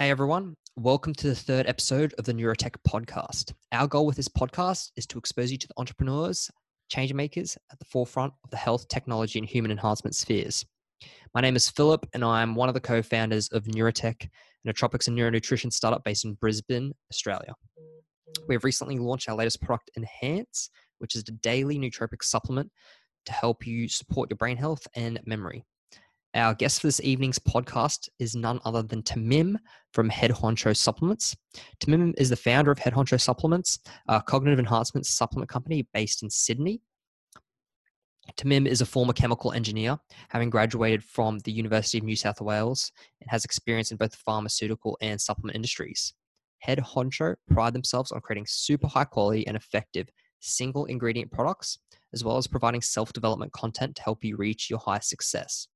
Hey everyone, welcome to the third episode of the Neurotech podcast. Our goal with this podcast is to expose you to the entrepreneurs, change makers at the forefront of the health, technology, and human enhancement spheres. My name is Philip, and I'm one of the co founders of Neurotech, a nootropics and neuronutrition startup based in Brisbane, Australia. We have recently launched our latest product, Enhance, which is a daily nootropic supplement to help you support your brain health and memory. Our guest for this evening's podcast is none other than Tamim from Head Honcho Supplements. Tamim is the founder of Head Honcho Supplements, a cognitive enhancement supplement company based in Sydney. Tamim is a former chemical engineer, having graduated from the University of New South Wales and has experience in both the pharmaceutical and supplement industries. Head Honcho pride themselves on creating super high quality and effective single ingredient products, as well as providing self development content to help you reach your highest success.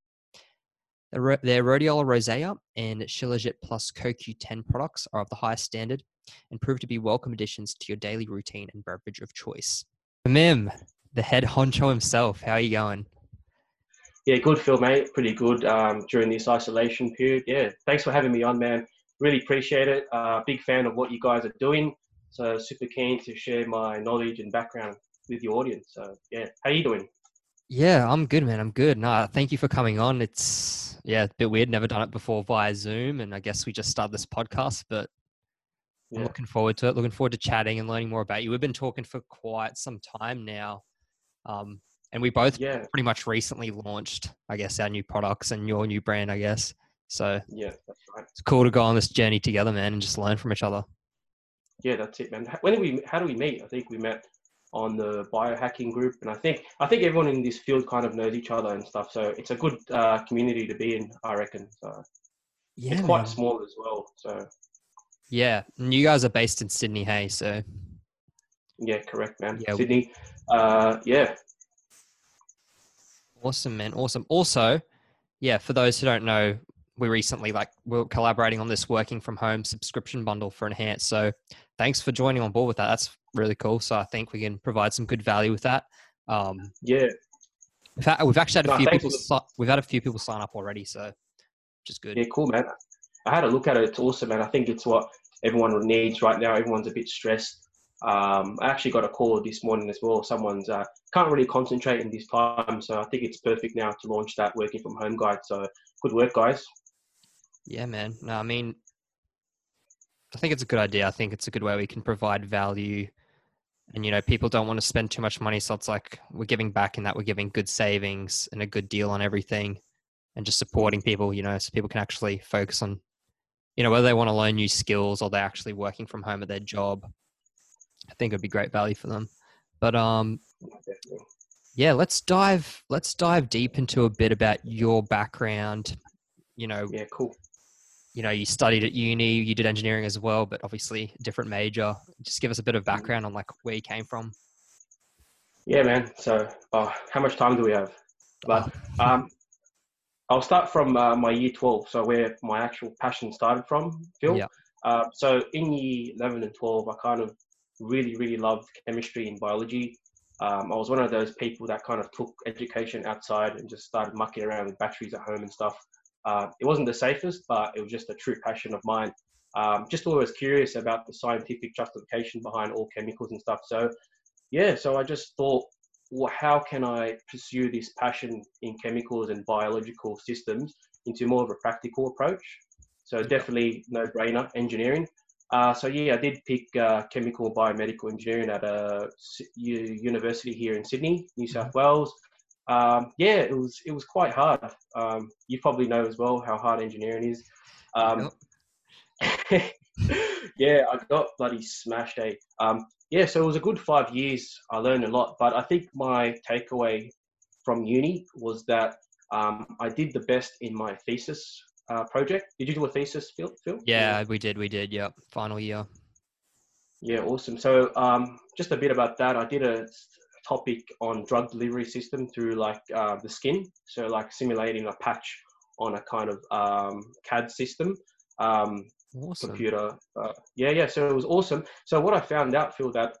Their Rhodiola rosea and Shilajit plus CoQ10 products are of the highest standard and prove to be welcome additions to your daily routine and beverage of choice. Mim, the head honcho himself, how are you going? Yeah, good, Phil, mate. Pretty good um, during this isolation period. Yeah, thanks for having me on, man. Really appreciate it. Uh, big fan of what you guys are doing. So super keen to share my knowledge and background with your audience. So yeah, how are you doing? Yeah, I'm good, man. I'm good. No, thank you for coming on. It's yeah, a bit weird. Never done it before via Zoom, and I guess we just started this podcast, but yeah. I'm looking forward to it. Looking forward to chatting and learning more about you. We've been talking for quite some time now, um, and we both yeah. pretty much recently launched, I guess, our new products and your new brand, I guess. So yeah, that's right. It's cool to go on this journey together, man, and just learn from each other. Yeah, that's it, man. When did we? How do we meet? I think we met on the biohacking group, and I think I think everyone in this field kind of knows each other and stuff. So it's a good uh, community to be in, I reckon. So yeah, it's quite man. small as well. So yeah, and you guys are based in Sydney, hey? So yeah, correct, man. Yeah, Sydney. Uh, yeah. Awesome, man. Awesome. Also, yeah, for those who don't know, we recently like we are collaborating on this working from home subscription bundle for Enhance. So thanks for joining on board with that. That's really cool. So I think we can provide some good value with that. Um, yeah. We've, had, we've actually had a no, few people. We've had a few people sign up already, so which is good. Yeah, cool, man. I had a look at it. It's awesome, man. I think it's what everyone needs right now. Everyone's a bit stressed. Um, I actually got a call this morning as well. Someone's uh, can't really concentrate in this time, so I think it's perfect now to launch that working from home guide. So good work, guys. Yeah, man. No, I mean, I think it's a good idea. I think it's a good way we can provide value. And you know, people don't want to spend too much money, so it's like we're giving back in that we're giving good savings and a good deal on everything, and just supporting people. You know, so people can actually focus on, you know, whether they want to learn new skills or they're actually working from home at their job. I think it'd be great value for them. But um, yeah, let's dive let's dive deep into a bit about your background. You know, yeah, cool you know, you studied at uni, you did engineering as well, but obviously different major. Just give us a bit of mm. background on like where you came from. Yeah, man. So, uh, how much time do we have? But um, I'll start from uh, my year 12, so where my actual passion started from, Phil. Yeah. Uh, so in year 11 and 12, I kind of really, really loved chemistry and biology. Um, I was one of those people that kind of took education outside and just started mucking around with batteries at home and stuff. Uh, it wasn't the safest, but it was just a true passion of mine. Um, just always curious about the scientific justification behind all chemicals and stuff. So, yeah, so I just thought, well, how can I pursue this passion in chemicals and biological systems into more of a practical approach? So definitely no brainer engineering. Uh, so yeah, I did pick uh, chemical biomedical engineering at a university here in Sydney, New South mm-hmm. Wales um, yeah, it was it was quite hard. Um, you probably know as well how hard engineering is. Um, yep. yeah, I got bloody smashed. Eh? Um, yeah, so it was a good five years. I learned a lot, but I think my takeaway from uni was that um, I did the best in my thesis uh, project. Did you do a thesis, Phil? Phil? Yeah, we did. We did. Yep, final year. Yeah, awesome. So um, just a bit about that. I did a topic on drug delivery system through like uh, the skin. So like simulating a patch on a kind of um, CAD system. Um, awesome. Computer. Uh, yeah, yeah. So it was awesome. So what I found out, Phil, that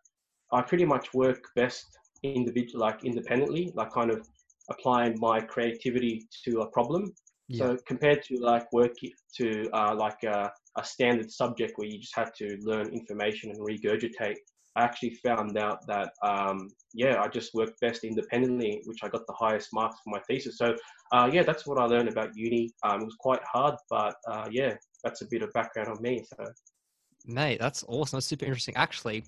I pretty much work best individual, like independently, like kind of applying my creativity to a problem. Yeah. So compared to like work to uh, like uh, a standard subject where you just have to learn information and regurgitate. I actually found out that um, yeah, I just worked best independently, which I got the highest marks for my thesis. So uh, yeah, that's what I learned about uni. Um, it was quite hard, but uh, yeah, that's a bit of background on me. So, mate, that's awesome. That's super interesting. Actually,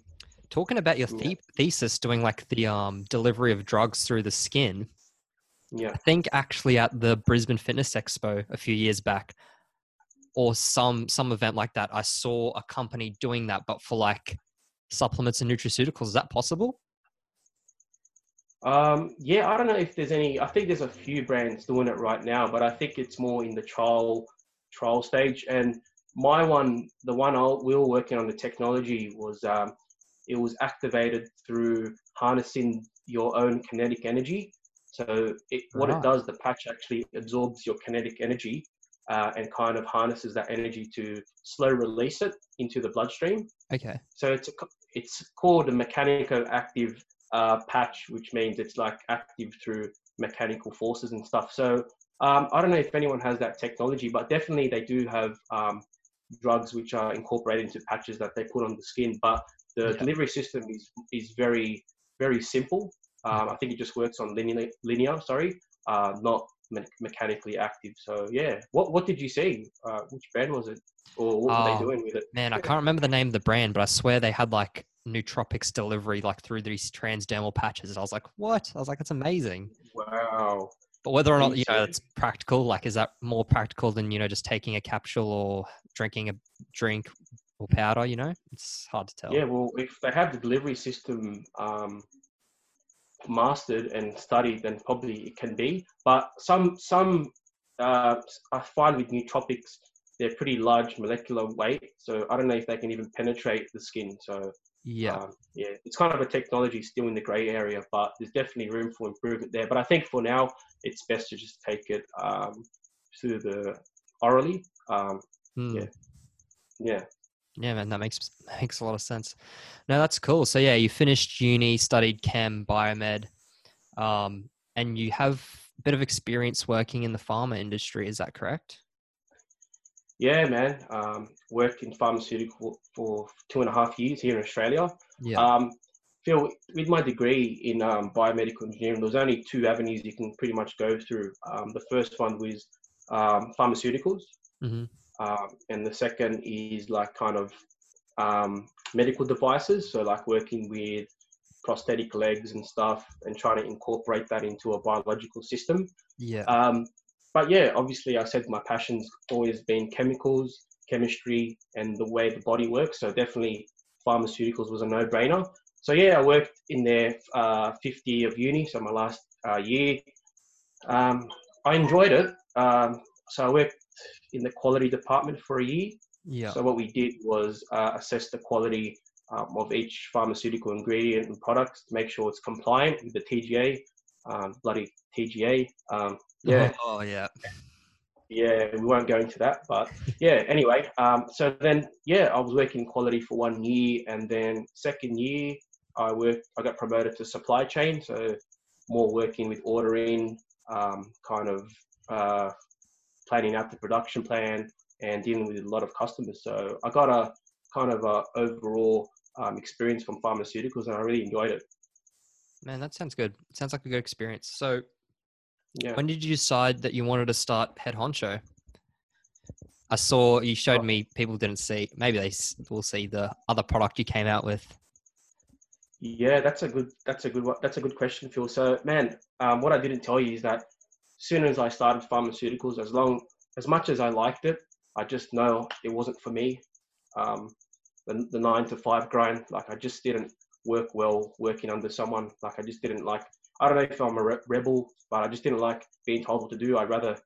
talking about your the- thesis, doing like the um, delivery of drugs through the skin. Yeah, I think actually at the Brisbane Fitness Expo a few years back, or some some event like that, I saw a company doing that, but for like supplements and nutraceuticals. Is that possible? Um, yeah, I don't know if there's any. I think there's a few brands doing it right now, but I think it's more in the trial trial stage. And my one, the one I, we were working on the technology was um, it was activated through harnessing your own kinetic energy. So it, what it does, the patch actually absorbs your kinetic energy uh, and kind of harnesses that energy to slow release it into the bloodstream. Okay. So it's a, it's called a mechanico-active uh, patch, which means it's like active through mechanical forces and stuff. So um, I don't know if anyone has that technology, but definitely they do have um, drugs which are incorporated into patches that they put on the skin. But the yeah. delivery system is is very very simple. Um, I think it just works on linear, linear sorry, uh, not me- mechanically active. So yeah, what what did you see? Uh, which brand was it, or what were they oh, doing with it? Man, I can't remember the name of the brand, but I swear they had like nootropics delivery like through these transdermal patches. And I was like, what? I was like, it's amazing. Wow. But whether or not you know it's practical, like is that more practical than you know just taking a capsule or drinking a drink or powder? You know, it's hard to tell. Yeah, well, if they have the delivery system um, mastered and studied, than probably it can be. But some some uh, I find with nootropics, they're pretty large molecular weight, so I don't know if they can even penetrate the skin. So yeah, um, yeah, it's kind of a technology still in the grey area, but there's definitely room for improvement there. But I think for now, it's best to just take it um, through the orally. Um, mm. Yeah, yeah. Yeah, man, that makes makes a lot of sense. No, that's cool. So yeah, you finished uni, studied chem, biomed, um, and you have a bit of experience working in the pharma industry. Is that correct? Yeah, man. Um, worked in pharmaceutical for two and a half years here in Australia. Yeah. Um, Phil, with my degree in um, biomedical engineering, there's only two avenues you can pretty much go through. Um, the first one was um, pharmaceuticals, mm-hmm. Um, and the second is like kind of um, medical devices. So like working with prosthetic legs and stuff, and trying to incorporate that into a biological system. Yeah. Um, but yeah, obviously, I said my passion's always been chemicals, chemistry, and the way the body works. So definitely, pharmaceuticals was a no-brainer. So yeah, I worked in there uh, fifth year of uni, so my last uh, year. Um, I enjoyed it. Um, so I worked in the quality department for a year. Yeah. So what we did was uh, assess the quality um, of each pharmaceutical ingredient and product to make sure it's compliant with the TGA, um, bloody TGA. Um, yeah. Oh, yeah. Yeah, we won't go into that, but yeah. Anyway, um, so then yeah, I was working quality for one year, and then second year I worked. I got promoted to supply chain, so more working with ordering, um, kind of uh, planning out the production plan and dealing with a lot of customers. So I got a kind of a overall um, experience from pharmaceuticals, and I really enjoyed it. Man, that sounds good. It sounds like a good experience. So, yeah. when did you decide that you wanted to start Head Honcho? I saw you showed me. People didn't see. Maybe they will see the other product you came out with. Yeah, that's a good. That's a good. That's a good question, Phil. So, man, um, what I didn't tell you is that soon as I started pharmaceuticals, as long as much as I liked it, I just know it wasn't for me. Um, the, the nine to five grind, like I just didn't work well working under someone. Like I just didn't like. I don't know if I'm a re- rebel, but I just didn't like being told what to do. I'd rather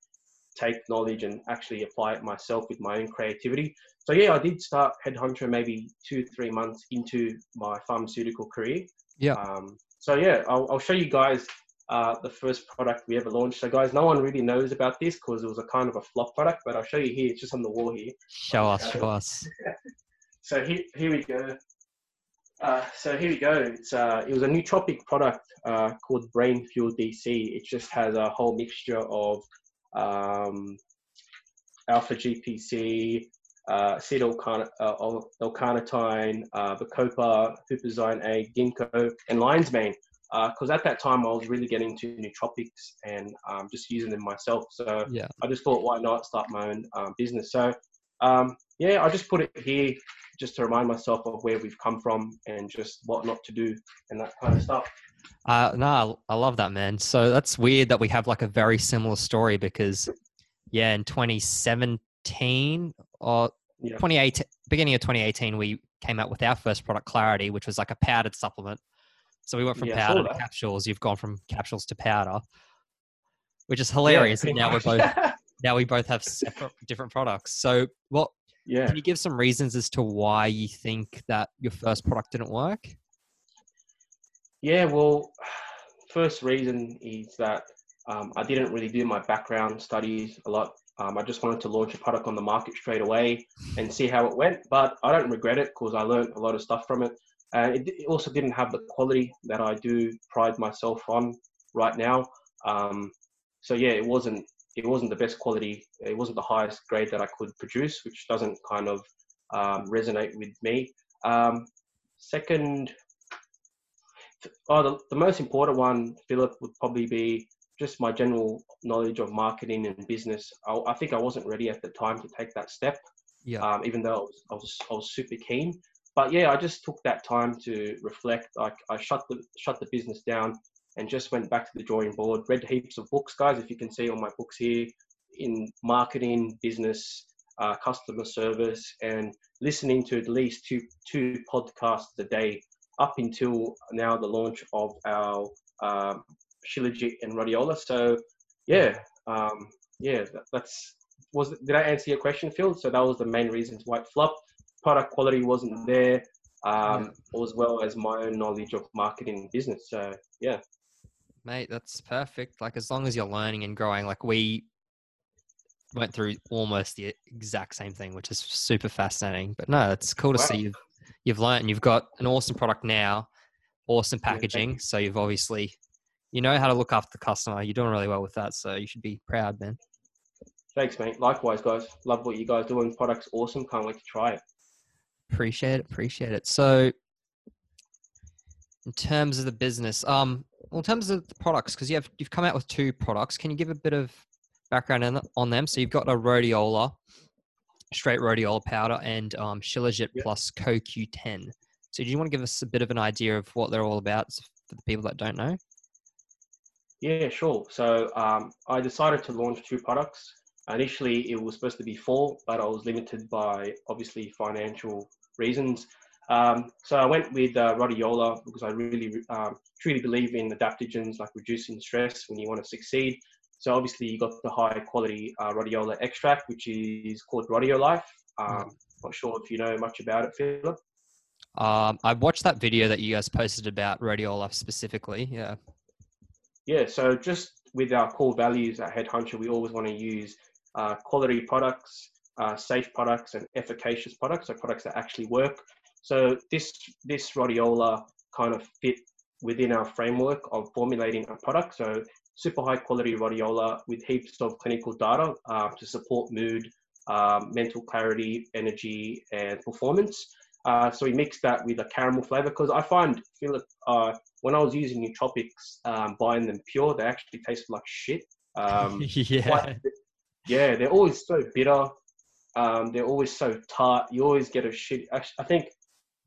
take knowledge and actually apply it myself with my own creativity. So yeah, I did start Head Honcho maybe two, three months into my pharmaceutical career. Yeah. Um, so yeah, I'll, I'll show you guys uh, the first product we ever launched. So, guys, no one really knows about this because it was a kind of a flop product, but I'll show you here. It's just on the wall here. Show us, show us. so here, here we go. Uh, so here we go. It's uh, it was a nootropic product uh, called Brain Fuel DC. It just has a whole mixture of um, alpha GPC, uh, acetyl uh, uh, Bacopa, Huperzine A, Ginkgo, and lion's mane. Because uh, at that time I was really getting into nootropics and um, just using them myself. So yeah. I just thought, why not start my own um, business? So um, yeah, I just put it here just to remind myself of where we've come from and just what not to do and that kind of stuff. Uh, no, I love that, man. So that's weird that we have like a very similar story because, yeah, in 2017 or yeah. 2018, beginning of 2018, we came out with our first product, Clarity, which was like a powdered supplement. So we went from yeah, powder to capsules. You've gone from capsules to powder, which is hilarious. Yeah, now we're both now we both have separate, different products. So what? Yeah. Can you give some reasons as to why you think that your first product didn't work? Yeah, well, first reason is that um, I didn't really do my background studies a lot. Um, I just wanted to launch a product on the market straight away and see how it went. But I don't regret it because I learned a lot of stuff from it. And it, it, also didn't have the quality that I do pride myself on right now. Um, so yeah, it wasn't it wasn't the best quality. It wasn't the highest grade that I could produce, which doesn't kind of um, resonate with me. Um, second Oh, the, the most important one, Philip, would probably be just my general knowledge of marketing and business. I, I think I wasn't ready at the time to take that step. Yeah. Um, even though I was, I was, I was super keen, but yeah, I just took that time to reflect. Like I shut the shut the business down and just went back to the drawing board. Read heaps of books, guys. If you can see on my books here in marketing, business, uh, customer service, and listening to at least two two podcasts a day up until now the launch of our um, Shilajit and Rhodiola. So yeah, um, yeah, that, that's was did I answer your question, Phil? So that was the main reasons why it flopped. Product quality wasn't there, um, yeah. as well as my own knowledge of marketing business. So yeah, mate, that's perfect. Like as long as you're learning and growing, like we went through almost the exact same thing, which is super fascinating. But no, it's cool to wow. see you've you've learned and you've got an awesome product now, awesome packaging. Yeah, so you've obviously you know how to look after the customer. You're doing really well with that, so you should be proud, man. Thanks, mate. Likewise, guys. Love what you guys doing. Product's awesome. Can't wait to try it. Appreciate it. Appreciate it. So, in terms of the business, um, well, in terms of the products, because you have you've come out with two products. Can you give a bit of background on them? So you've got a rhodiola, straight rhodiola powder and um, Shilajit yep. plus CoQ10. So, do you want to give us a bit of an idea of what they're all about for the people that don't know? Yeah, sure. So, um, I decided to launch two products. Initially, it was supposed to be four, but I was limited by obviously financial reasons. Um, so I went with uh, rhodiola because I really um, truly believe in adaptogens like reducing stress when you want to succeed. So obviously you got the high quality uh, rhodiola extract, which is called Rhodiolife. Um, not sure if you know much about it, Philip. Um, I watched that video that you guys posted about Rhodiolife specifically. Yeah. Yeah. So just with our core values at Head Honcho, we always want to use uh, quality products, uh, safe products, and efficacious products, so products that actually work. So this this rhodiola kind of fit within our framework of formulating a product. So super high quality rhodiola with heaps of clinical data uh, to support mood, um, mental clarity, energy, and performance. Uh, so we mixed that with a caramel flavor because I find, Philip, uh, when I was using nootropics, um, buying them pure, they actually taste like shit. Um, yeah. Quite, yeah, they're always so bitter. Um, they're always so tart. You always get a shit. I think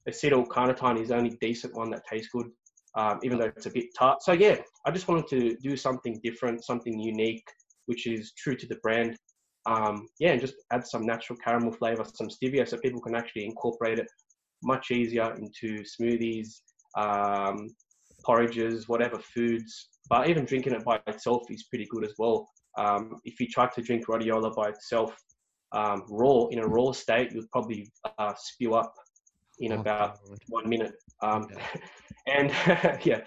acetyl carnitine is the only decent one that tastes good um, even though it's a bit tart. So yeah, I just wanted to do something different, something unique, which is true to the brand. Um, yeah, and just add some natural caramel flavor, some stevia, so people can actually incorporate it much easier into smoothies, um, porridges, whatever foods. But even drinking it by itself is pretty good as well. Um, if you try to drink rhodiola by itself, um, raw in a raw state, you'll probably uh, spew up in oh, about God. one minute. Um, and yeah,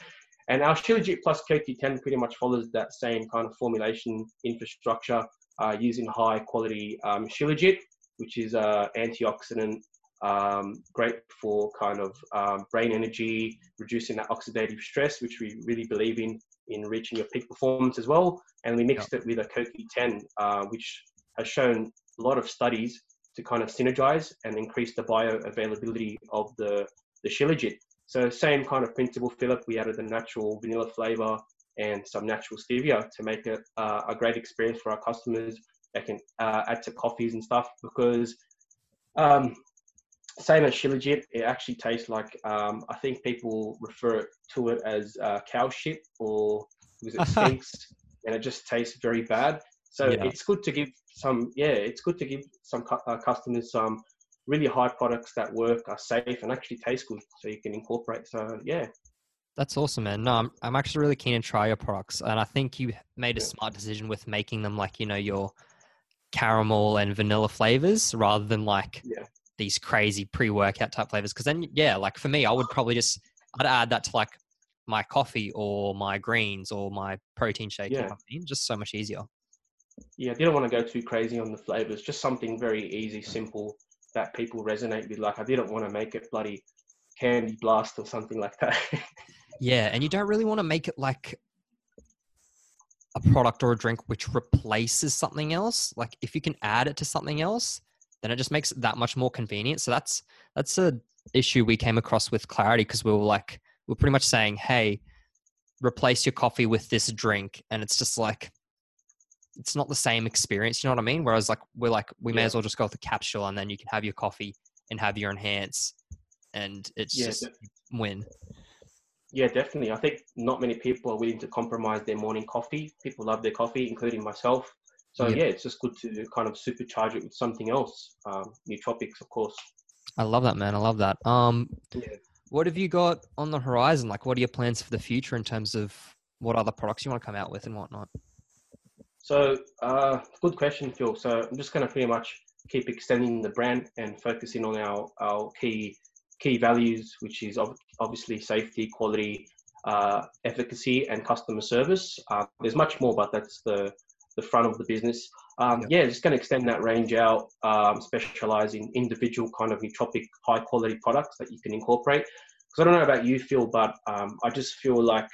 and our Shilajit plus CoQ10 pretty much follows that same kind of formulation infrastructure uh, using high quality um, Shilajit, which is uh, antioxidant, um, great for kind of um, brain energy, reducing that oxidative stress, which we really believe in in reaching your peak performance as well. And we mixed yep. it with a CoQ10, uh, which has shown a lot of studies to kind of synergize and increase the bioavailability of the, the Shilajit. So same kind of principle, Philip. We added the natural vanilla flavor and some natural stevia to make it uh, a great experience for our customers. They can uh, add to coffees and stuff because um, same as Shilajit, it actually tastes like um, I think people refer to it as uh, cow shit or because it stinks and it just tastes very bad. So yeah. it's good to give some yeah, it's good to give some cu- uh, customers some really high products that work, are safe, and actually taste good, so you can incorporate. So yeah. That's awesome, man. No, I'm, I'm actually really keen to try your products, and I think you made a smart decision with making them like you know your caramel and vanilla flavors rather than like yeah. these crazy pre-workout type flavors. Because then, yeah, like for me, I would probably just I'd add that to like my coffee or my greens or my protein shake. Yeah. Just so much easier. Yeah, I didn't want to go too crazy on the flavors. Just something very easy, simple that people resonate with. Like I didn't want to make it bloody candy blast or something like that. yeah, and you don't really want to make it like a product or a drink which replaces something else. Like if you can add it to something else, then it just makes it that much more convenient. So that's that's a issue we came across with Clarity because we were like we're pretty much saying, hey, replace your coffee with this drink, and it's just like it's not the same experience. You know what I mean? Whereas like we're like we may yeah. as well just go with the capsule, and then you can have your coffee and have your enhance, and it's yeah, just win. Yeah, definitely. I think not many people are willing to compromise their morning coffee. People love their coffee, including myself. So yeah, yeah it's just good to kind of supercharge it with something else. Um, nootropics, of course. I love that, man. I love that. Um, yeah. What have you got on the horizon? Like, what are your plans for the future in terms of what other products you want to come out with and whatnot? So, uh, good question, Phil. So, I'm just going to pretty much keep extending the brand and focusing on our, our key key values, which is obviously safety, quality, uh, efficacy, and customer service. Uh, there's much more, but that's the the front of the business. Um, yeah. yeah. just going to extend that range out, um, specialize in individual kind of nootropic high quality products that you can incorporate. Because I don't know about you, Phil, but um, I just feel like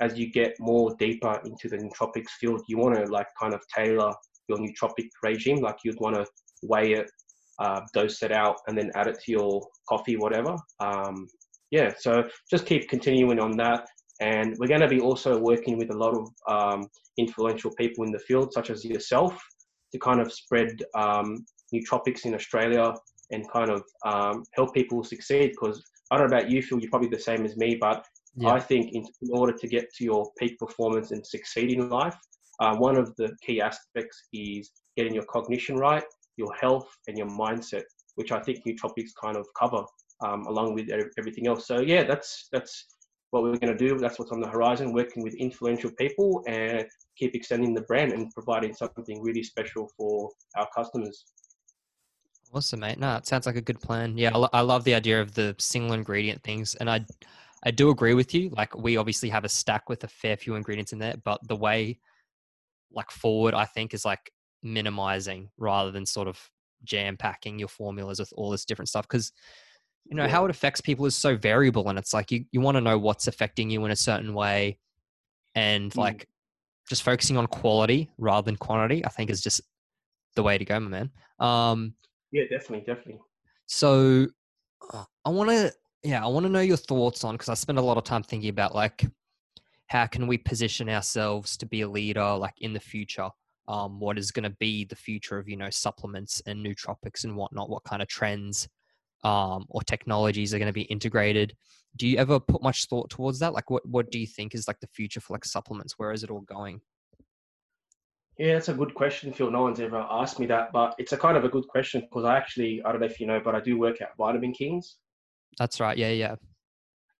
as you get more deeper into the nootropics field, you want to like kind of tailor your nootropic regime. Like you'd want to weigh it, uh, dose it out, and then add it to your coffee, whatever. Um, yeah, so just keep continuing on that. And we're going to be also working with a lot of um, influential people in the field, such as yourself, to kind of spread um, nootropics in Australia and kind of um, help people succeed. Because I don't know about you, Phil, you're probably the same as me, but yeah. I think in, in, order to get to your peak performance and succeed in life, uh, one of the key aspects is getting your cognition right, your health, and your mindset, which I think nootropics kind of cover um, along with everything else. So yeah, that's that's what we're going to do. That's what's on the horizon. Working with influential people and keep extending the brand and providing something really special for our customers. Awesome, mate. No, it sounds like a good plan. Yeah, I love the idea of the single ingredient things, and I, I do agree with you. Like we obviously have a stack with a fair few ingredients in there, but the way, like forward, I think is like minimizing rather than sort of jam packing your formulas with all this different stuff because you know yeah. how it affects people is so variable and it's like you, you want to know what's affecting you in a certain way and mm. like just focusing on quality rather than quantity i think is just the way to go my man um yeah definitely definitely so uh, i want to yeah i want to know your thoughts on because i spend a lot of time thinking about like how can we position ourselves to be a leader like in the future um, what is going to be the future of you know supplements and nootropics and whatnot what kind of trends um, or technologies are going to be integrated. Do you ever put much thought towards that? Like, what what do you think is like the future for like supplements? Where is it all going? Yeah, it's a good question, Phil. No one's ever asked me that, but it's a kind of a good question because I actually, I don't know if you know, but I do work at Vitamin Kings. That's right. Yeah, yeah.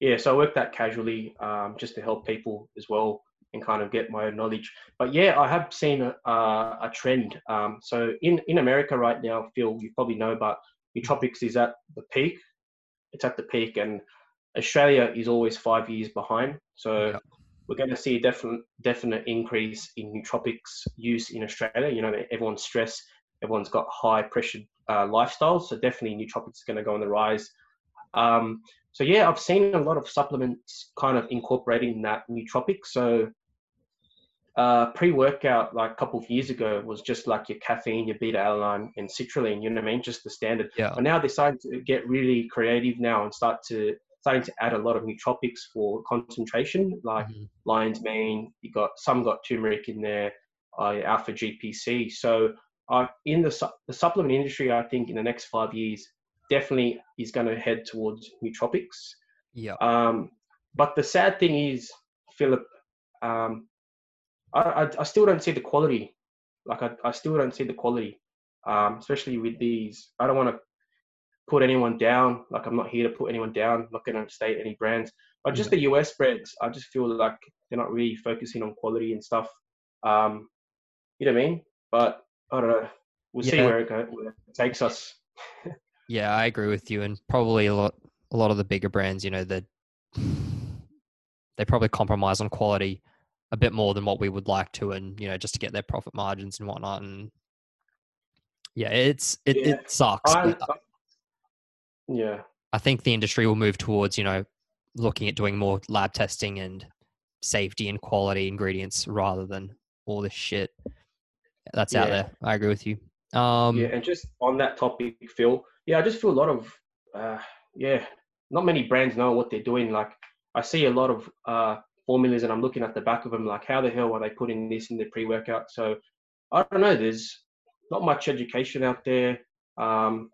Yeah, so I work that casually um, just to help people as well and kind of get my own knowledge. But yeah, I have seen a, a trend. Um, so in, in America right now, Phil, you probably know, but Nootropics is at the peak. It's at the peak, and Australia is always five years behind. So yeah. we're going to see a definite definite increase in nootropics use in Australia. You know, everyone's stressed, everyone's got high pressured uh, lifestyles, so definitely nootropics is going to go on the rise. Um, so yeah, I've seen a lot of supplements kind of incorporating that nootropic. So uh, pre-workout like a couple of years ago was just like your caffeine, your beta alanine, and citrulline. You know what I mean? Just the standard. Yeah. But now they're starting to get really creative now and start to starting to add a lot of nootropics for concentration, like mm-hmm. lion's mane. You got some got turmeric in there, uh, alpha GPC. So uh, in the su- the supplement industry, I think in the next five years, definitely is going to head towards nootropics. Yeah. Um, but the sad thing is, Philip, um, I, I, I still don't see the quality. Like I, I still don't see the quality, um, especially with these. I don't want to put anyone down. Like I'm not here to put anyone down. I'm not going to state any brands, but just the US brands. I just feel like they're not really focusing on quality and stuff. Um, you know what I mean? But I don't know. We'll yeah. see where it, goes, where it takes us. yeah, I agree with you, and probably a lot, a lot of the bigger brands. You know, that they probably compromise on quality a bit more than what we would like to, and you know, just to get their profit margins and whatnot. And yeah, it's it, yeah. it sucks. yeah, I think the industry will move towards you know looking at doing more lab testing and safety and quality ingredients rather than all this shit that's yeah. out there. I agree with you. Um, yeah, and just on that topic, Phil. Yeah, I just feel a lot of uh, yeah, not many brands know what they're doing. Like I see a lot of uh, formulas and I'm looking at the back of them like, how the hell are they putting this in their pre-workout? So I don't know. There's not much education out there. Um,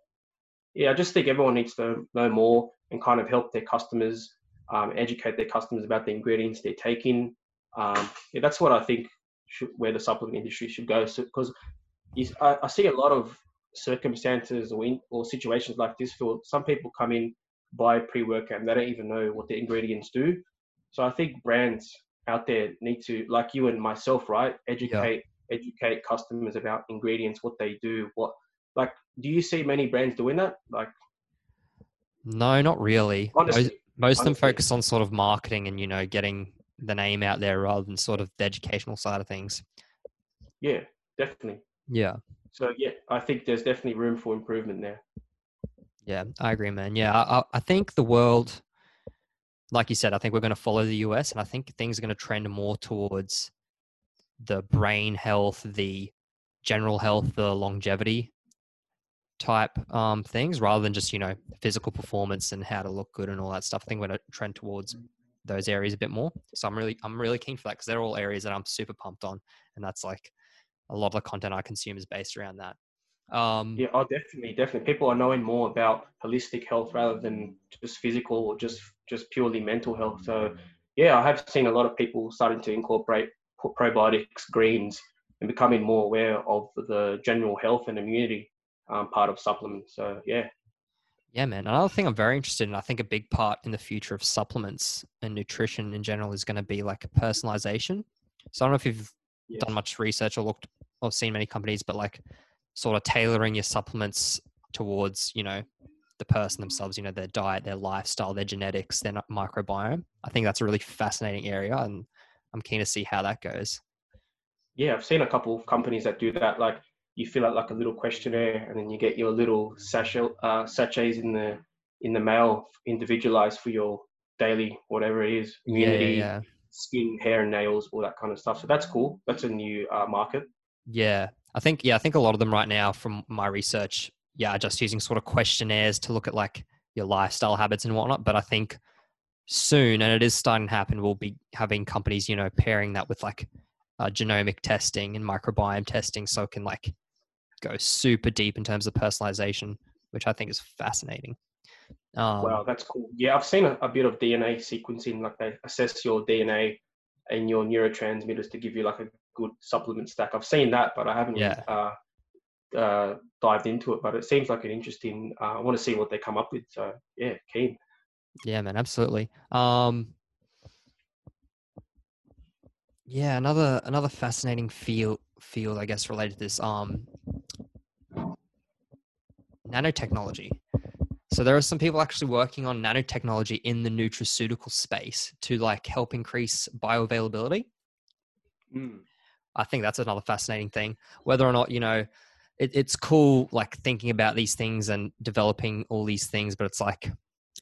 yeah, I just think everyone needs to know more and kind of help their customers, um, educate their customers about the ingredients they're taking. Um, yeah, that's what I think should, where the supplement industry should go. So because I, I, see a lot of circumstances or, in, or situations like this for some people come in buy pre-workout and they don't even know what the ingredients do so I think brands out there need to, like you and myself, right, educate yeah. educate customers about ingredients, what they do, what like. Do you see many brands doing that? Like, no, not really. Honestly, most, most of them focus on sort of marketing and you know getting the name out there rather than sort of the educational side of things. Yeah, definitely. Yeah. So yeah, I think there's definitely room for improvement there. Yeah, I agree, man. Yeah, I, I think the world like you said, I think we're going to follow the US, and I think things are going to trend more towards the brain health, the general health, the longevity type um, things, rather than just you know physical performance and how to look good and all that stuff. I think we're going to trend towards those areas a bit more. So I'm really I'm really keen for that because they're all areas that I'm super pumped on, and that's like a lot of the content I consume is based around that. Um, yeah, oh, definitely, definitely. People are knowing more about holistic health rather than just physical or just just purely mental health. So, yeah, I have seen a lot of people starting to incorporate probiotics, greens, and becoming more aware of the general health and immunity um, part of supplements. So, yeah. Yeah, man. Another thing I'm very interested in, I think a big part in the future of supplements and nutrition in general is going to be like personalization. So I don't know if you've yes. done much research or looked or seen many companies, but like sort of tailoring your supplements towards you know the person themselves you know their diet their lifestyle their genetics their microbiome. I think that's a really fascinating area and i'm keen to see how that goes. Yeah i've seen a couple of companies that do that. Like you fill out like a little questionnaire and then you get your little sachet uh, sachets in the in the mail individualized for your daily whatever it is immunity yeah, yeah, yeah. skin hair and nails all that kind of stuff. So that's cool. That's a new uh, market yeah I think yeah, I think a lot of them right now from my research, yeah, are just using sort of questionnaires to look at like your lifestyle habits and whatnot. But I think soon, and it is starting to happen, we'll be having companies, you know, pairing that with like uh, genomic testing and microbiome testing, so it can like go super deep in terms of personalization, which I think is fascinating. Um, wow, that's cool. Yeah, I've seen a, a, bit of DNA sequencing, like they assess your DNA and your neurotransmitters to give you like a good supplement stack. I've seen that, but I haven't yeah. uh, uh, dived into it. But it seems like an interesting. Uh, I want to see what they come up with. So yeah, keen. Yeah, man, absolutely. Um, yeah, another another fascinating field field, I guess, related to this. Um, nanotechnology. So there are some people actually working on nanotechnology in the nutraceutical space to like help increase bioavailability. Mm. I think that's another fascinating thing. Whether or not, you know, it, it's cool like thinking about these things and developing all these things, but it's like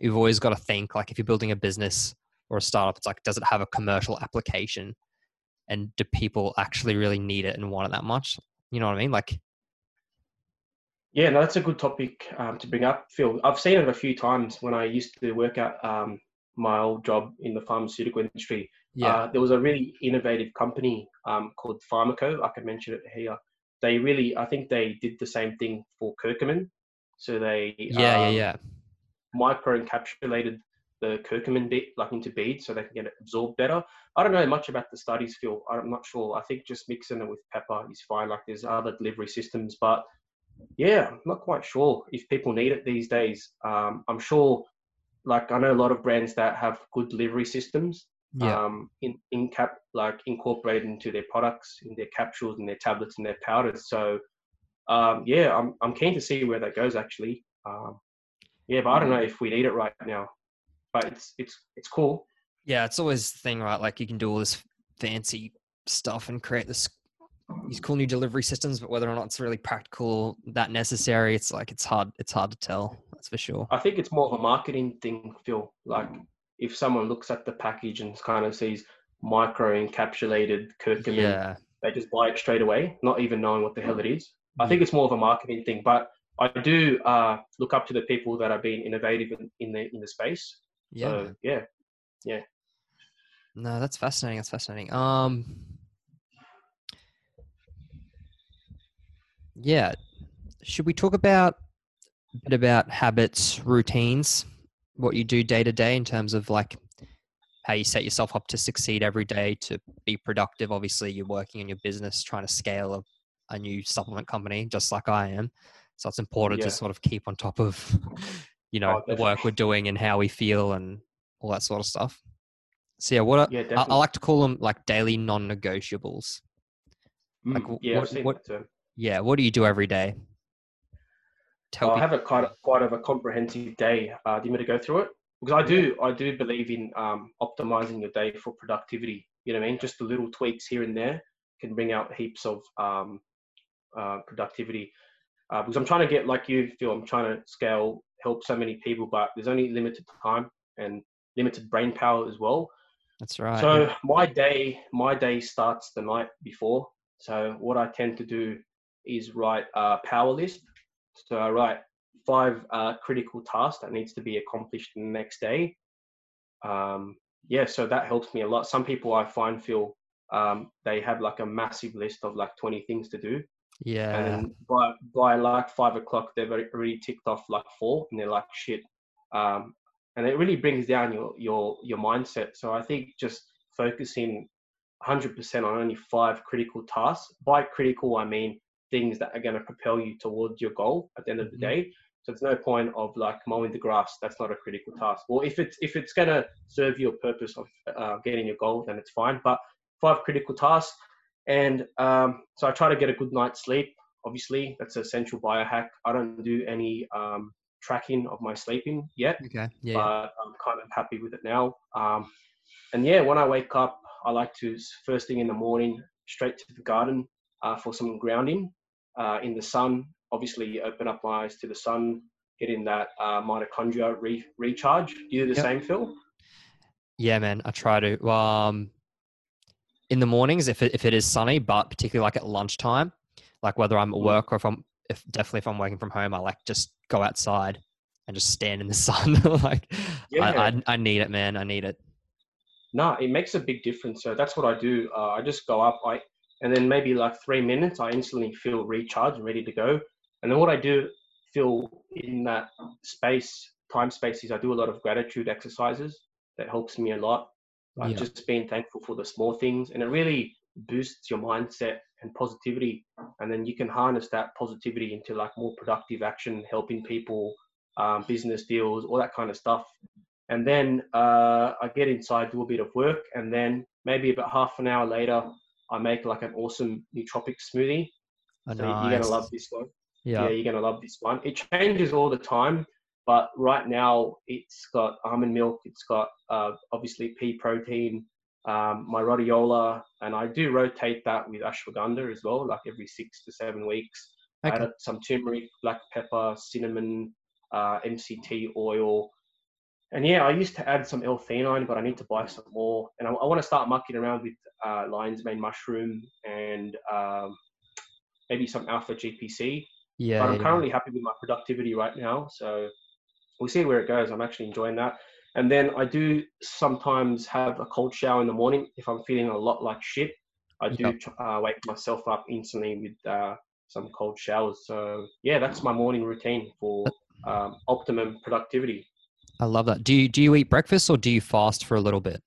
you've always got to think like if you're building a business or a startup, it's like, does it have a commercial application? and do people actually really need it and want it that much? You know what I mean? Like, yeah, no, that's a good topic um, to bring up, Phil. I've seen it a few times when I used to work at um, my old job in the pharmaceutical industry. Yeah. Uh, there was a really innovative company um, called Pharmaco. I can mention it here. They really, I think they did the same thing for curcumin. So they yeah yeah um, yeah micro encapsulated the curcumin bit like into beads so they can get it absorbed better. I don't know much about the studies, Phil. I'm not sure. I think just mixing it with pepper is fine. Like there's other delivery systems, but yeah, I'm not quite sure if people need it these days. Um, I'm sure, like I know a lot of brands that have good delivery systems. Yeah. Um, in, in cap like incorporated into their products, in their capsules, and their tablets, and their powders. So, um, yeah, I'm I'm keen to see where that goes actually. Um, yeah, but I don't know if we need it right now but it's it's it's cool. Yeah, it's always the thing, right? Like you can do all this fancy stuff and create this these cool new delivery systems, but whether or not it's really practical, that necessary, it's like it's hard. It's hard to tell. That's for sure. I think it's more of a marketing thing, Phil. Like if someone looks at the package and kind of sees micro encapsulated curcumin, yeah. they just buy it straight away, not even knowing what the hell it is. I think it's more of a marketing thing, but I do uh, look up to the people that are being innovative in, in the in the space. Yeah. So, yeah. Yeah. No, that's fascinating. That's fascinating. Um Yeah. Should we talk about a bit about habits, routines, what you do day to day in terms of like how you set yourself up to succeed every day to be productive. Obviously, you're working in your business, trying to scale a, a new supplement company, just like I am. So it's important yeah. to sort of keep on top of you know, oh, the work we're doing and how we feel and all that sort of stuff. So yeah, what are, yeah, I, I, like to call them like daily non-negotiables. Mm, like yeah, what, what yeah, what do you do every day? Tell I have a quite a, quite of a comprehensive day. Uh, do you want me to go through it? Because I do I do believe in um, optimizing your day for productivity. You know what I mean? Just the little tweaks here and there can bring out heaps of um, uh, productivity. Uh, because I'm trying to get like you feel I'm trying to scale help so many people, but there's only limited time and limited brain power as well. That's right. So yeah. my day, my day starts the night before. So what I tend to do is write a power list. So I write five uh, critical tasks that needs to be accomplished the next day. Um, yeah, so that helps me a lot. Some people I find feel um, they have like a massive list of like 20 things to do. Yeah. And by by like five o'clock, they've already ticked off like four, and they're like shit. Um, and it really brings down your your your mindset. So I think just focusing 100% on only five critical tasks. By critical, I mean things that are going to propel you towards your goal at the end of the mm-hmm. day. So it's no point of like mowing the grass. That's not a critical task. Or if it's if it's going to serve your purpose of uh, getting your goal, then it's fine. But five critical tasks. And um, so I try to get a good night's sleep. Obviously, that's an essential biohack. I don't do any um, tracking of my sleeping yet. Okay. Yeah. But I'm kind of happy with it now. Um, and yeah, when I wake up, I like to first thing in the morning straight to the garden uh, for some grounding uh, in the sun. Obviously, open up my eyes to the sun, getting that uh, mitochondria re- recharge. Do you do the yep. same, Phil? Yeah, man. I try to. Um, in the mornings if it, if it is sunny, but particularly like at lunchtime, like whether I'm at mm. work or if I'm if definitely if I'm working from home, I like just go outside and just stand in the sun. like yeah. I, I, I need it, man. I need it. No, it makes a big difference. So that's what I do. Uh, I just go up, I and then maybe like three minutes, I instantly feel recharged and ready to go. And then what I do feel in that space, time space, is I do a lot of gratitude exercises. That helps me a lot like yeah. just being thankful for the small things and it really boosts your mindset and positivity and then you can harness that positivity into like more productive action helping people um, business deals all that kind of stuff and then uh, i get inside do a bit of work and then maybe about half an hour later i make like an awesome nootropic smoothie oh, so nice. you're gonna love this one yeah. yeah you're gonna love this one it changes all the time but right now, it's got almond milk, it's got uh, obviously pea protein, um, my rhodiola, and I do rotate that with ashwagandha as well, like every six to seven weeks. Okay. Add some turmeric, black pepper, cinnamon, uh, MCT oil, and yeah, I used to add some L-theanine, but I need to buy some more. And I, I want to start mucking around with uh, lion's mane mushroom and um, maybe some alpha GPC. Yeah. But I'm yeah. currently happy with my productivity right now, so we'll see where it goes. I'm actually enjoying that. And then I do sometimes have a cold shower in the morning if I'm feeling a lot like shit. I do Yep. uh, wake myself up instantly with uh, some cold showers. So yeah, that's my morning routine for um, optimum productivity. I love that. Do you do you eat breakfast or do you fast for a little bit?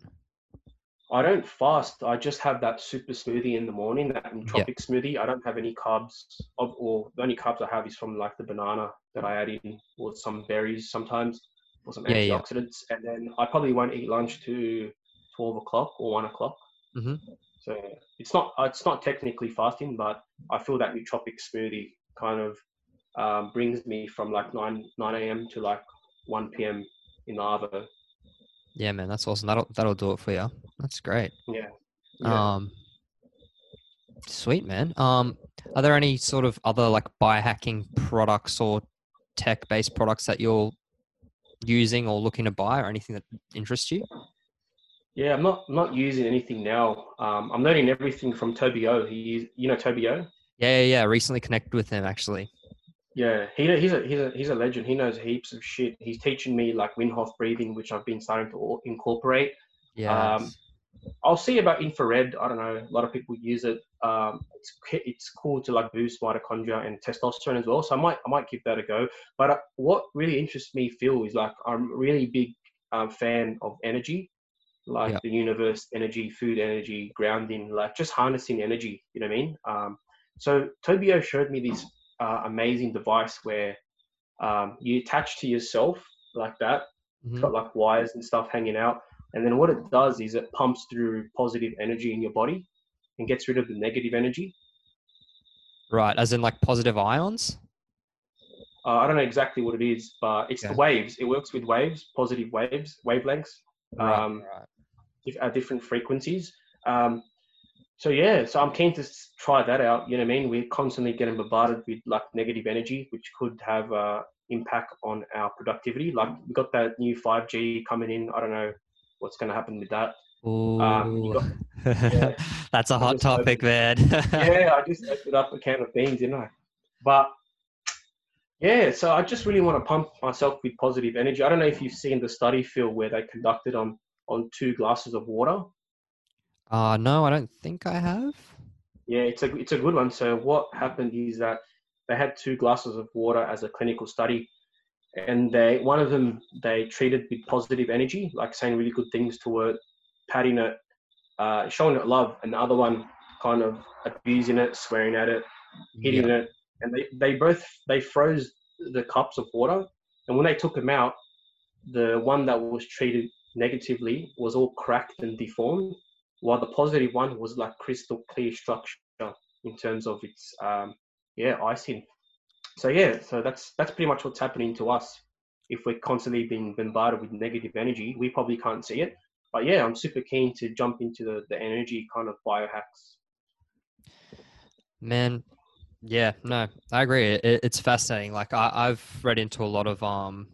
I don't fast. I just have that super smoothie in the morning, that nootropic smoothie. I don't have any carbs, of, or the only carbs I have is from like the banana that I add in, or some berries sometimes, or some Yeah, yeah. antioxidants. And then I probably won't eat lunch to twelve o'clock or one o'clock. Mhm. So it's not it's not technically fasting, but I feel that nootropic smoothie kind of um, brings me from like nine nine a.m. to like one p.m. in the arvo. Yeah, man, that's awesome. That'll that'll do it for you. That's great. Yeah. Yeah. Um, sweet man. Um, are there any sort of other like biohacking products or tech-based products that you're using or looking to buy, or anything that interests you? Yeah, I'm not I'm not using anything now. Um, I'm learning everything from Toby O. He, you know Toby O. Yeah, yeah, yeah. Recently connected with him actually. Yeah, he, he's a he's a he's a legend. He knows heaps of shit. He's teaching me like Wim Hof breathing, which I've been starting to incorporate. Yeah. Um, I'll see about infrared. I don't know. A lot of people use it. Um, it's it's cool to like boost mitochondria and testosterone as well. So I might I might give that a go. But uh, what really interests me, Phil, is like I'm a really big um, fan of energy, like Yeah. the universe energy, food energy, grounding, like just harnessing energy. You know what I mean? Um, so Toby O showed me this uh, amazing device where um, you attach to yourself like that. It's Mhm. got like wires and stuff hanging out. And then what it does is it pumps through positive energy in your body and gets rid of the negative energy. Right, as in like positive ions. Uh, I don't know exactly what it is, but it's Okay. the waves. It works with waves, positive waves, wavelengths Um, right. dif- at different frequencies. Um, so yeah, so I'm keen to try that out. You know what I mean? We're constantly getting bombarded with like negative energy, which could have uh, impact on our productivity. Like we got that new 5G coming in. I don't know what's going to happen with that. Um, got- yeah. That's a hot topic, man. yeah, I just opened up a can of beans, didn't I? But yeah, so I just really want to pump myself with positive energy. I don't know if you've seen the study, Phil, where they conducted on on two glasses of water. Uh no, I don't think I have. Yeah, it's a it's a good one. So what happened is that they had two glasses of water as a clinical study, and they one of them they treated with positive energy, like saying really good things to it, patting it, uh, showing it love, and the other one kind of abusing it, swearing at it, hitting it, and they, they both they froze the cups of water, and when they took them out, the one that was treated negatively was all cracked and deformed, while the positive one was like crystal clear structure in terms of its um, yeah icing. So yeah, so that's that's pretty much what's happening to us. If we're constantly being bombarded with negative energy, we probably can't see it. But yeah, I'm super keen to jump into the, the energy kind of biohacks. Man, yeah, no, I agree. It, it's fascinating. Like I, I've read into a lot of um,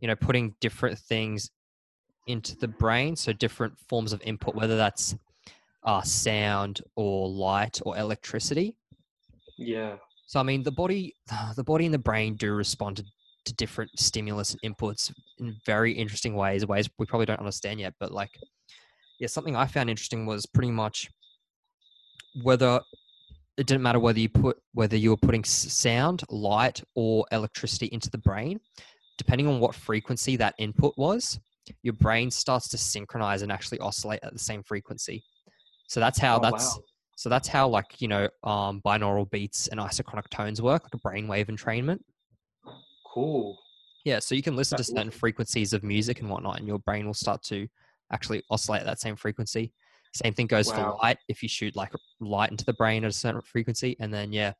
you know, putting different things into the brain, so different forms of input, whether that's uh, sound or light or electricity. Yeah, So I mean, the body, the body and the brain do respond to, to different stimulus and inputs in very interesting ways, ways we probably don't understand yet. But like, yeah, something I found interesting was pretty much whether it didn't matter whether you put whether you were putting sound, light, or electricity into the brain, depending on what frequency that input was, your brain starts to synchronize and actually oscillate at the same frequency. So that's how Oh, that's wow. so that's how like you know um, binaural beats and isochronic tones work, like a brainwave entrainment. cool. Yeah, so you can listen That's to certain awesome. frequencies of music and whatnot, and your brain will start to actually oscillate at that same frequency. Same thing goes for light. If you shoot like light into the brain at a certain frequency, and then yeah,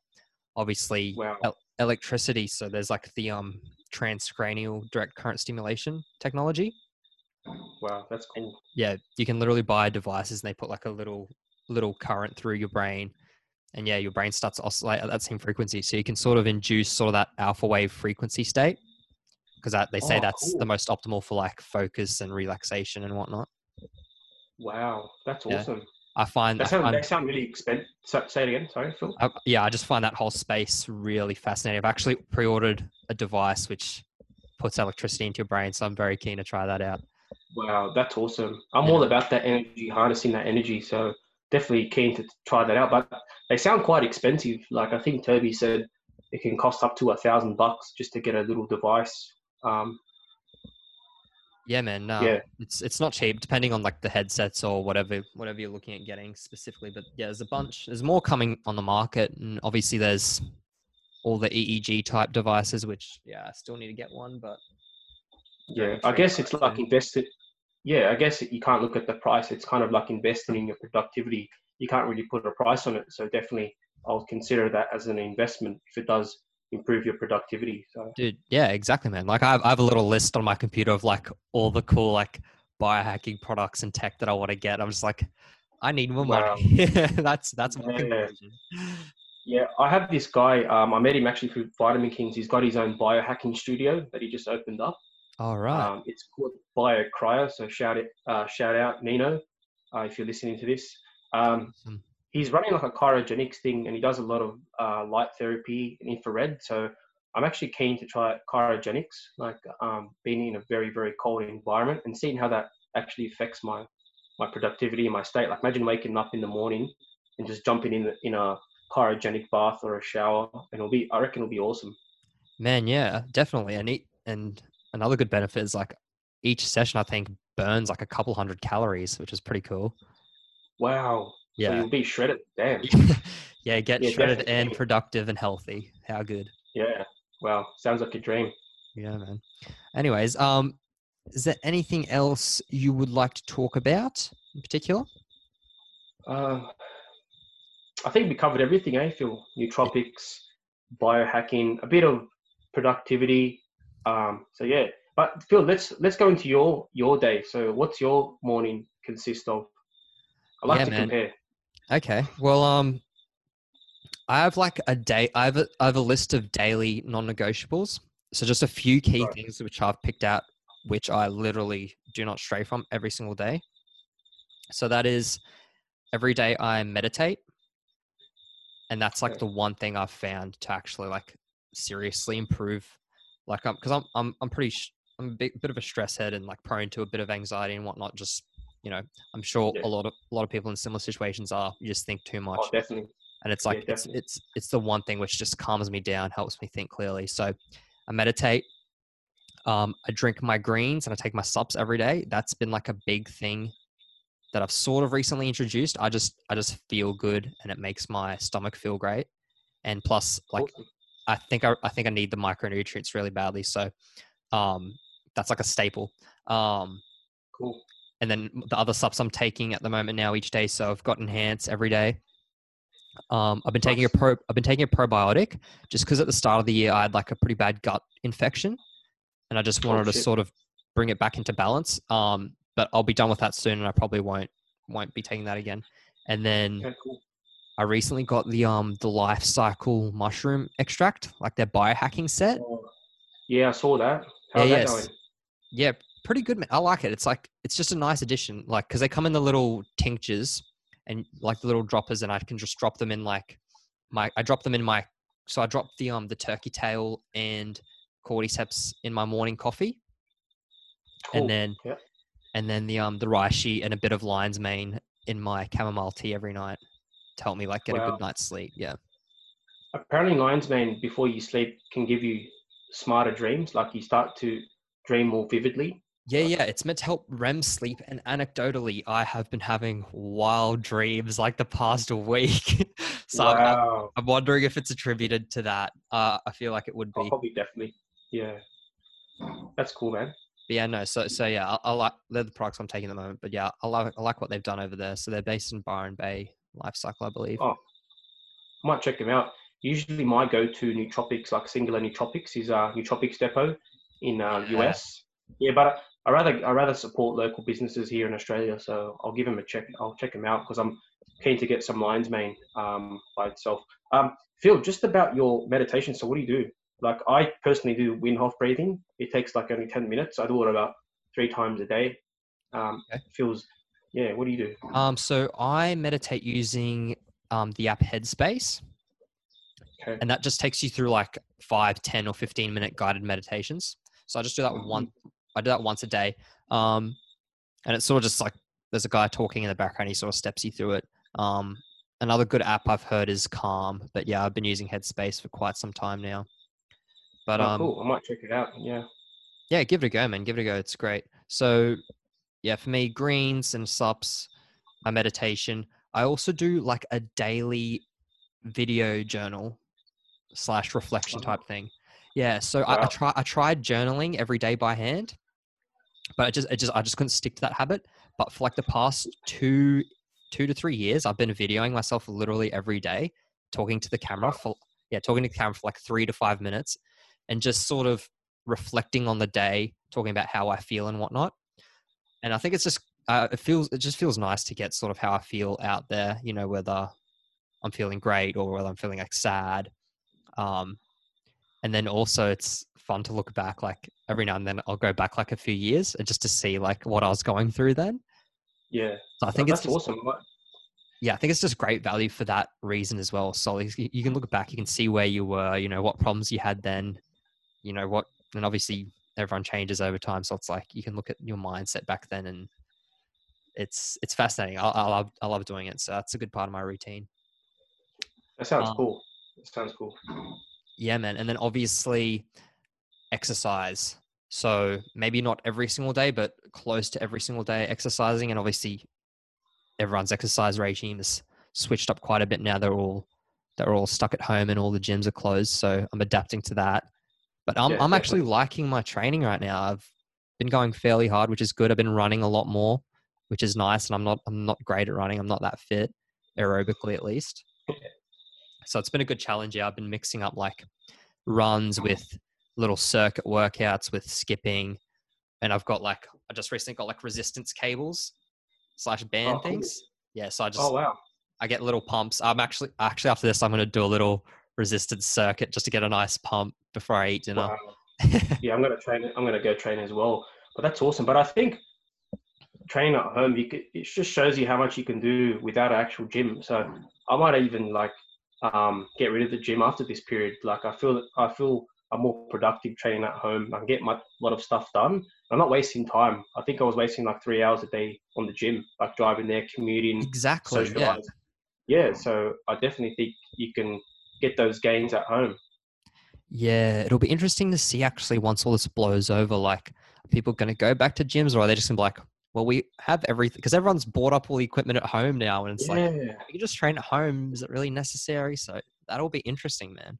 obviously Wow. el- electricity. So there's like the um transcranial direct current stimulation technology. Wow, that's cool. Yeah, you can literally buy devices and they put like a little little current through your brain, and yeah, your brain starts to oscillate at that same frequency. So you can sort of induce sort of that alpha wave frequency state, because they say oh, that's cool. the most optimal for like focus and relaxation and whatnot. Wow, that's awesome. I find that sound, that sound really expensive. say it again. Sorry, Phil. I, yeah, I just find that whole space really fascinating. I've actually pre-ordered a device which puts electricity into your brain, so I'm very keen to try that out. Wow, that's awesome. I'm yeah. all about that energy, harnessing that energy. So definitely keen to try that out. But they sound quite expensive. Like I think Toby said, it can cost up to a thousand bucks just to get a little device. Um, yeah, man. Yeah, it's it's not cheap, depending on like the headsets or whatever whatever you're looking at getting specifically. But yeah, there's a bunch. There's more coming on the market, and obviously there's all the EEG type devices, which yeah, I still need to get one. But yeah, I guess it's like invested. Yeah, I guess you can't look at the price. It's kind of like investing in your productivity. You can't really put a price on it. So definitely, I'll consider that as an investment if it does improve your productivity. So. Dude, yeah, exactly, man. Like I have, I have a little list on my computer of like all the cool like biohacking products and tech that I want to get. I'm just like, I need more wow. money. that's that's my yeah. Yeah, I have this guy. Um, I met him actually through Vitamin Kings. He's got his own biohacking studio that he just opened up. All right. Um, it's called BioCryo. So shout it, uh, shout out Nino, uh, if you're listening to this. Um, awesome he's running like a cryogenics thing and he does a lot of uh, light therapy and infrared. So I'm actually keen to try cryogenics, like um, being in a very, very cold environment and seeing how that actually affects my, my productivity and my state. Like imagine waking up in the morning and just jumping in, in a cryogenic bath or a shower and it'll be, I reckon it'll be awesome. Man, yeah, definitely. And, and another good benefit is like each session, I think burns like a couple hundred calories, which is pretty cool. Wow. Yeah. So you'll be shredded. Damn. yeah, get yeah, shredded definitely. and productive and healthy. How good. Yeah. Wow. Sounds like a dream. Yeah, man. Anyways, um, is there anything else you would like to talk about in particular? Uh, I think we covered everything, eh, Phil? Nootropics, biohacking, a bit of productivity. Um, so yeah. But Phil, let's let's go into your your day. So what's your morning consist of? I like yeah, to man. compare. Okay. Well, um, I have like a day. I have a, I have a list of daily non-negotiables. So just a few key right. things which I've picked out, which I literally do not stray from every single day. So that is every day I meditate, and that's like okay. the one thing I've found to actually like seriously improve. Like, um, because I'm I'm I'm pretty sh- I'm a bit, bit of a stress head and like prone to a bit of anxiety and whatnot. Just you know, I'm sure yeah. a lot of a lot of people in similar situations are. You just think too much. Oh, definitely. And it's like yeah, it's it's it's the one thing which just calms me down, helps me think clearly. So I meditate. Um, I drink my greens and I take my sups every day. That's been like a big thing that I've sort of recently introduced. I just I just feel good and it makes my stomach feel great. And plus, like awesome. I think I, I think I need the micronutrients really badly. So um, that's like a staple. Um, cool and then the other subs I'm taking at the moment now each day. So I've got Enhance every day. Um, I've been taking a pro. I've been taking a probiotic just because at the start of the year I had like a pretty bad gut infection, and I just oh, wanted oh, to sort of bring it back into balance. Um, but I'll be done with that soon, and I probably won't won't be taking that again. And then okay, cool. I recently got the um the Life Cykel mushroom extract, like their biohacking set. Oh, yeah, I saw that. How's yeah, that yes. going? Yeah, pretty good. Man. I like it. It's like it's just a nice addition. Like because they come in the little tinctures and like the little droppers, and I can just drop them in like my. I drop them in my. So I drop the um the turkey tail and cordyceps in my morning coffee, cool. and then yeah. and then the um the reishi and a bit of lion's mane in my chamomile tea every night to help me like get a good night's sleep. Yeah. Apparently, lion's mane before you sleep can give you smarter dreams. Like you start to dream more vividly yeah, yeah, it's meant to help REM sleep. And anecdotally, I have been having wild dreams like the past week. so wow. I'm, I'm, wondering if it's attributed to that. Uh, I feel like it would be. Oh, probably, definitely. Yeah, that's cool, man. But yeah, no. So, so yeah, I, I, like they're the products I'm taking at the moment. But yeah, I like I like what they've done over there. So they're based in Byron Bay Life Cykel, I believe. Oh, I might check them out. Usually, my go-to nootropics, like singular nootropics, is uh, Nootropics Depot in uh, yeah. US. Yeah, but I rather I rather support local businesses here in Australia, so I'll give them a check. I'll check them out because I'm keen to get some lion's mane um, by itself. Um, Phil, just about your meditation. So, what do you do? like I personally do Wim Hof breathing. It takes like only 10 minutes. I do it about three times a day. Um, okay. Feels, yeah. What do you do? Um, so I meditate using um, the app Headspace. Okay. And that just takes you through like five, 10 or 15 minute guided meditations. So I just do that mm-hmm. one, I do that once a day. Um, and it's sort of just like there's a guy talking in the background. He sort of steps you through it. Um, another good app I've heard is Calm, but yeah, I've been using Headspace for quite some time now. But oh, um, cool. I might check it out. Yeah. Yeah, give it a go, man. Give it a go. It's great. So, yeah, for me, greens and sups, my meditation. I also do like a daily video journal slash reflection type thing. Yeah, so wow. I, I try I tried journaling every day by hand, but I just I just I just couldn't stick to that habit. But for like the past two two to three years, I've been videoing myself literally every day, talking to the camera for yeah, talking to the camera for like three to five minutes, and just sort of reflecting on the day, talking about how I feel and whatnot. And I think it's just uh, it feels it just feels nice to get sort of how I feel out there. You know, whether I'm feeling great or whether I'm feeling like sad. Um, and then also it's fun to look back like every now and then I'll go back like a few years and just to see like what I was going through then. Yeah. So I think oh, it's just, awesome. Yeah, I think it's just great value for that reason as well. So you can look back, you can see where you were, you know, what problems you had then, you know, what, and obviously everyone changes over time. So it's like you can look at your mindset back then and it's it's fascinating. I, I love I love doing it. So that's a good part of my routine. That sounds um, cool. That sounds cool. Yeah, man. And then obviously exercise. So maybe not every single day, but close to every single day exercising. And obviously everyone's exercise regime is switched up quite a bit now. They're all they're all stuck at home and all the gyms are closed. So I'm adapting to that. But I'm yeah, I'm actually liking my training right now. I've been going fairly hard, which is good. I've been running a lot more, which is nice. And I'm not I'm not great at running. I'm not that fit aerobically at least. So it's been a good challenge. Yeah, I've been mixing up like runs with little circuit workouts with skipping, and I've got like I just recently got like resistance cables slash band oh, things. Cool. Yeah, so I oh, just oh wow, I get little pumps. I'm actually actually after this I'm going to do a little resistance circuit just to get a nice pump before I eat dinner. Wow. yeah, I'm going to train. I'm going to go train as well. But that's awesome. But I think training at home, you could, it just shows you how much you can do without an actual gym. So I might even like um, get rid of the gym after this period. Like I feel I feel I'm more productive training at home. I can get my a lot of stuff done. I'm not wasting time. I think I was wasting like three hours a day on the gym, like driving there, commuting, exactly. Yeah. yeah. So I definitely think you can get those gains at home. Yeah, it'll be interesting to see actually once all this blows over. Like, are people going to go back to gyms, or are they just going to be like, well, we have everything because everyone's bought up all the equipment at home now, and it's yeah. like you just train at home. Is it really necessary? So that'll be interesting, man.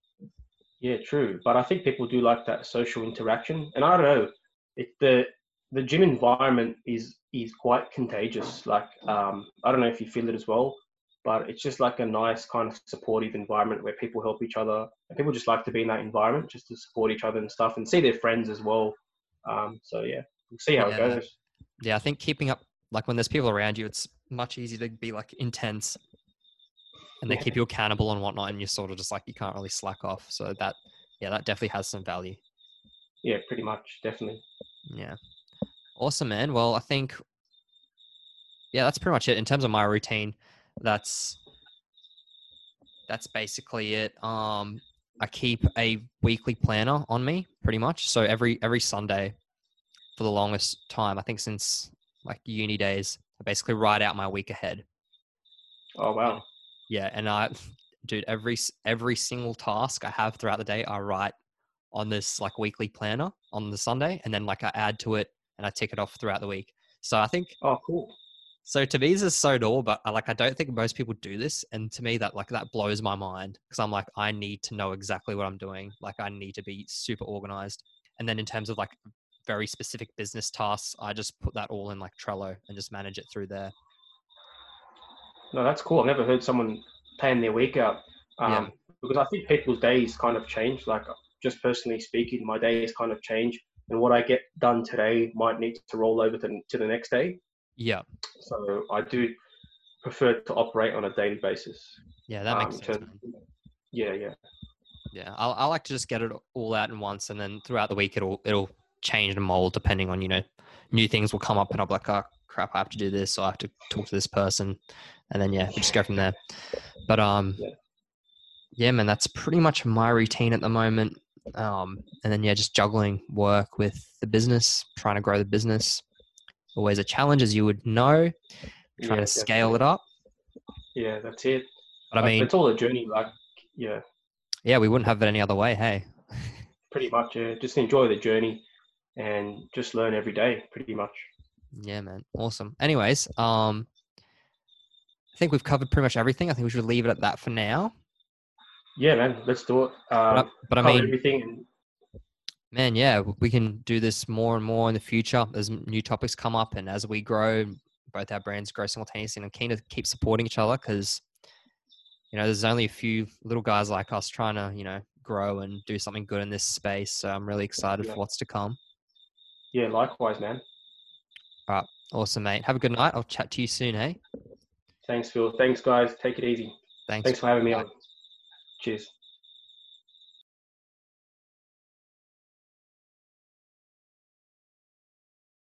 Yeah, true. But I think people do like that social interaction, and I don't know, if the the gym environment is is quite contagious. Like um, I don't know if you feel it as well, but it's just like a nice kind of supportive environment where people help each other, and people just like to be in that environment just to support each other and stuff, and see their friends as well. Um, so yeah, we'll see how yeah. it goes yeah, I think keeping up, like when there's people around you, it's much easier to be like intense and they yeah. keep you accountable and whatnot. And you're sort of just like, you can't really slack off. So that, yeah, that definitely has some value. Yeah, pretty much. Definitely. Yeah. Awesome, man. Well, I think, yeah, that's pretty much it in terms of my routine. That's, that's basically it. Um, I keep a weekly planner on me pretty much. So every, every Sunday for the longest time. I think since like uni days, I basically write out my week ahead. Oh wow! Yeah, and I, dude, every every single task I have throughout the day, I write on this like weekly planner on the Sunday, and then like I add to it and I tick it off throughout the week. So I think. Oh, cool. So to me, this is so dull, but I, like I don't think most people do this, and to me, that like that blows my mind because I'm like I need to know exactly what I'm doing. Like I need to be super organized. And then in terms of like very specific business tasks, I just put that all in like Trello and just manage it through there. No, that's cool. I've never heard someone plan their week out. Um, yeah. Because I think people's days kind of change. Like just personally speaking, my days kind of change, and what I get done today might need to roll over to, to the next day. Yeah. So I do prefer to operate on a daily basis. Yeah, that makes um, sense. yeah, yeah. Yeah, I, I like to just get it all out in once, and then throughout the week it'll it'll change and mold depending on you know new things will come up, and I'll be like, oh crap, I have to do this, so I have to talk to this person, and then yeah, we just go from there. But um, yeah. yeah, man, that's pretty much my routine at the moment. Um, and then yeah, just juggling work with the business, trying to grow the business. Always a challenge, as you would know. Trying yeah, to scale definitely. it up. Yeah, that's it. But I mean, it's all a journey. Like, yeah, yeah, we wouldn't have it any other way. Hey, pretty much. Yeah, just enjoy the journey and just learn every day. Pretty much. Yeah, man. Awesome. Anyways, um, I think we've covered pretty much everything. I think we should leave it at that for now. Yeah, man. Let's do it. Um, but, but I mean, everything. Man, yeah, we can do this more and more in the future as new topics come up and as we grow, both our brands grow simultaneously. And I'm keen to keep supporting each other because, you know, there's only a few little guys like us trying to, you know, grow and do something good in this space. So I'm really excited yeah. for what's to come. Yeah, likewise, man. All right. Awesome, mate. Have a good night. I'll chat to you soon, hey? Thanks, Phil. Thanks, guys. Take it easy. Thanks. Thanks for having me on. Cheers.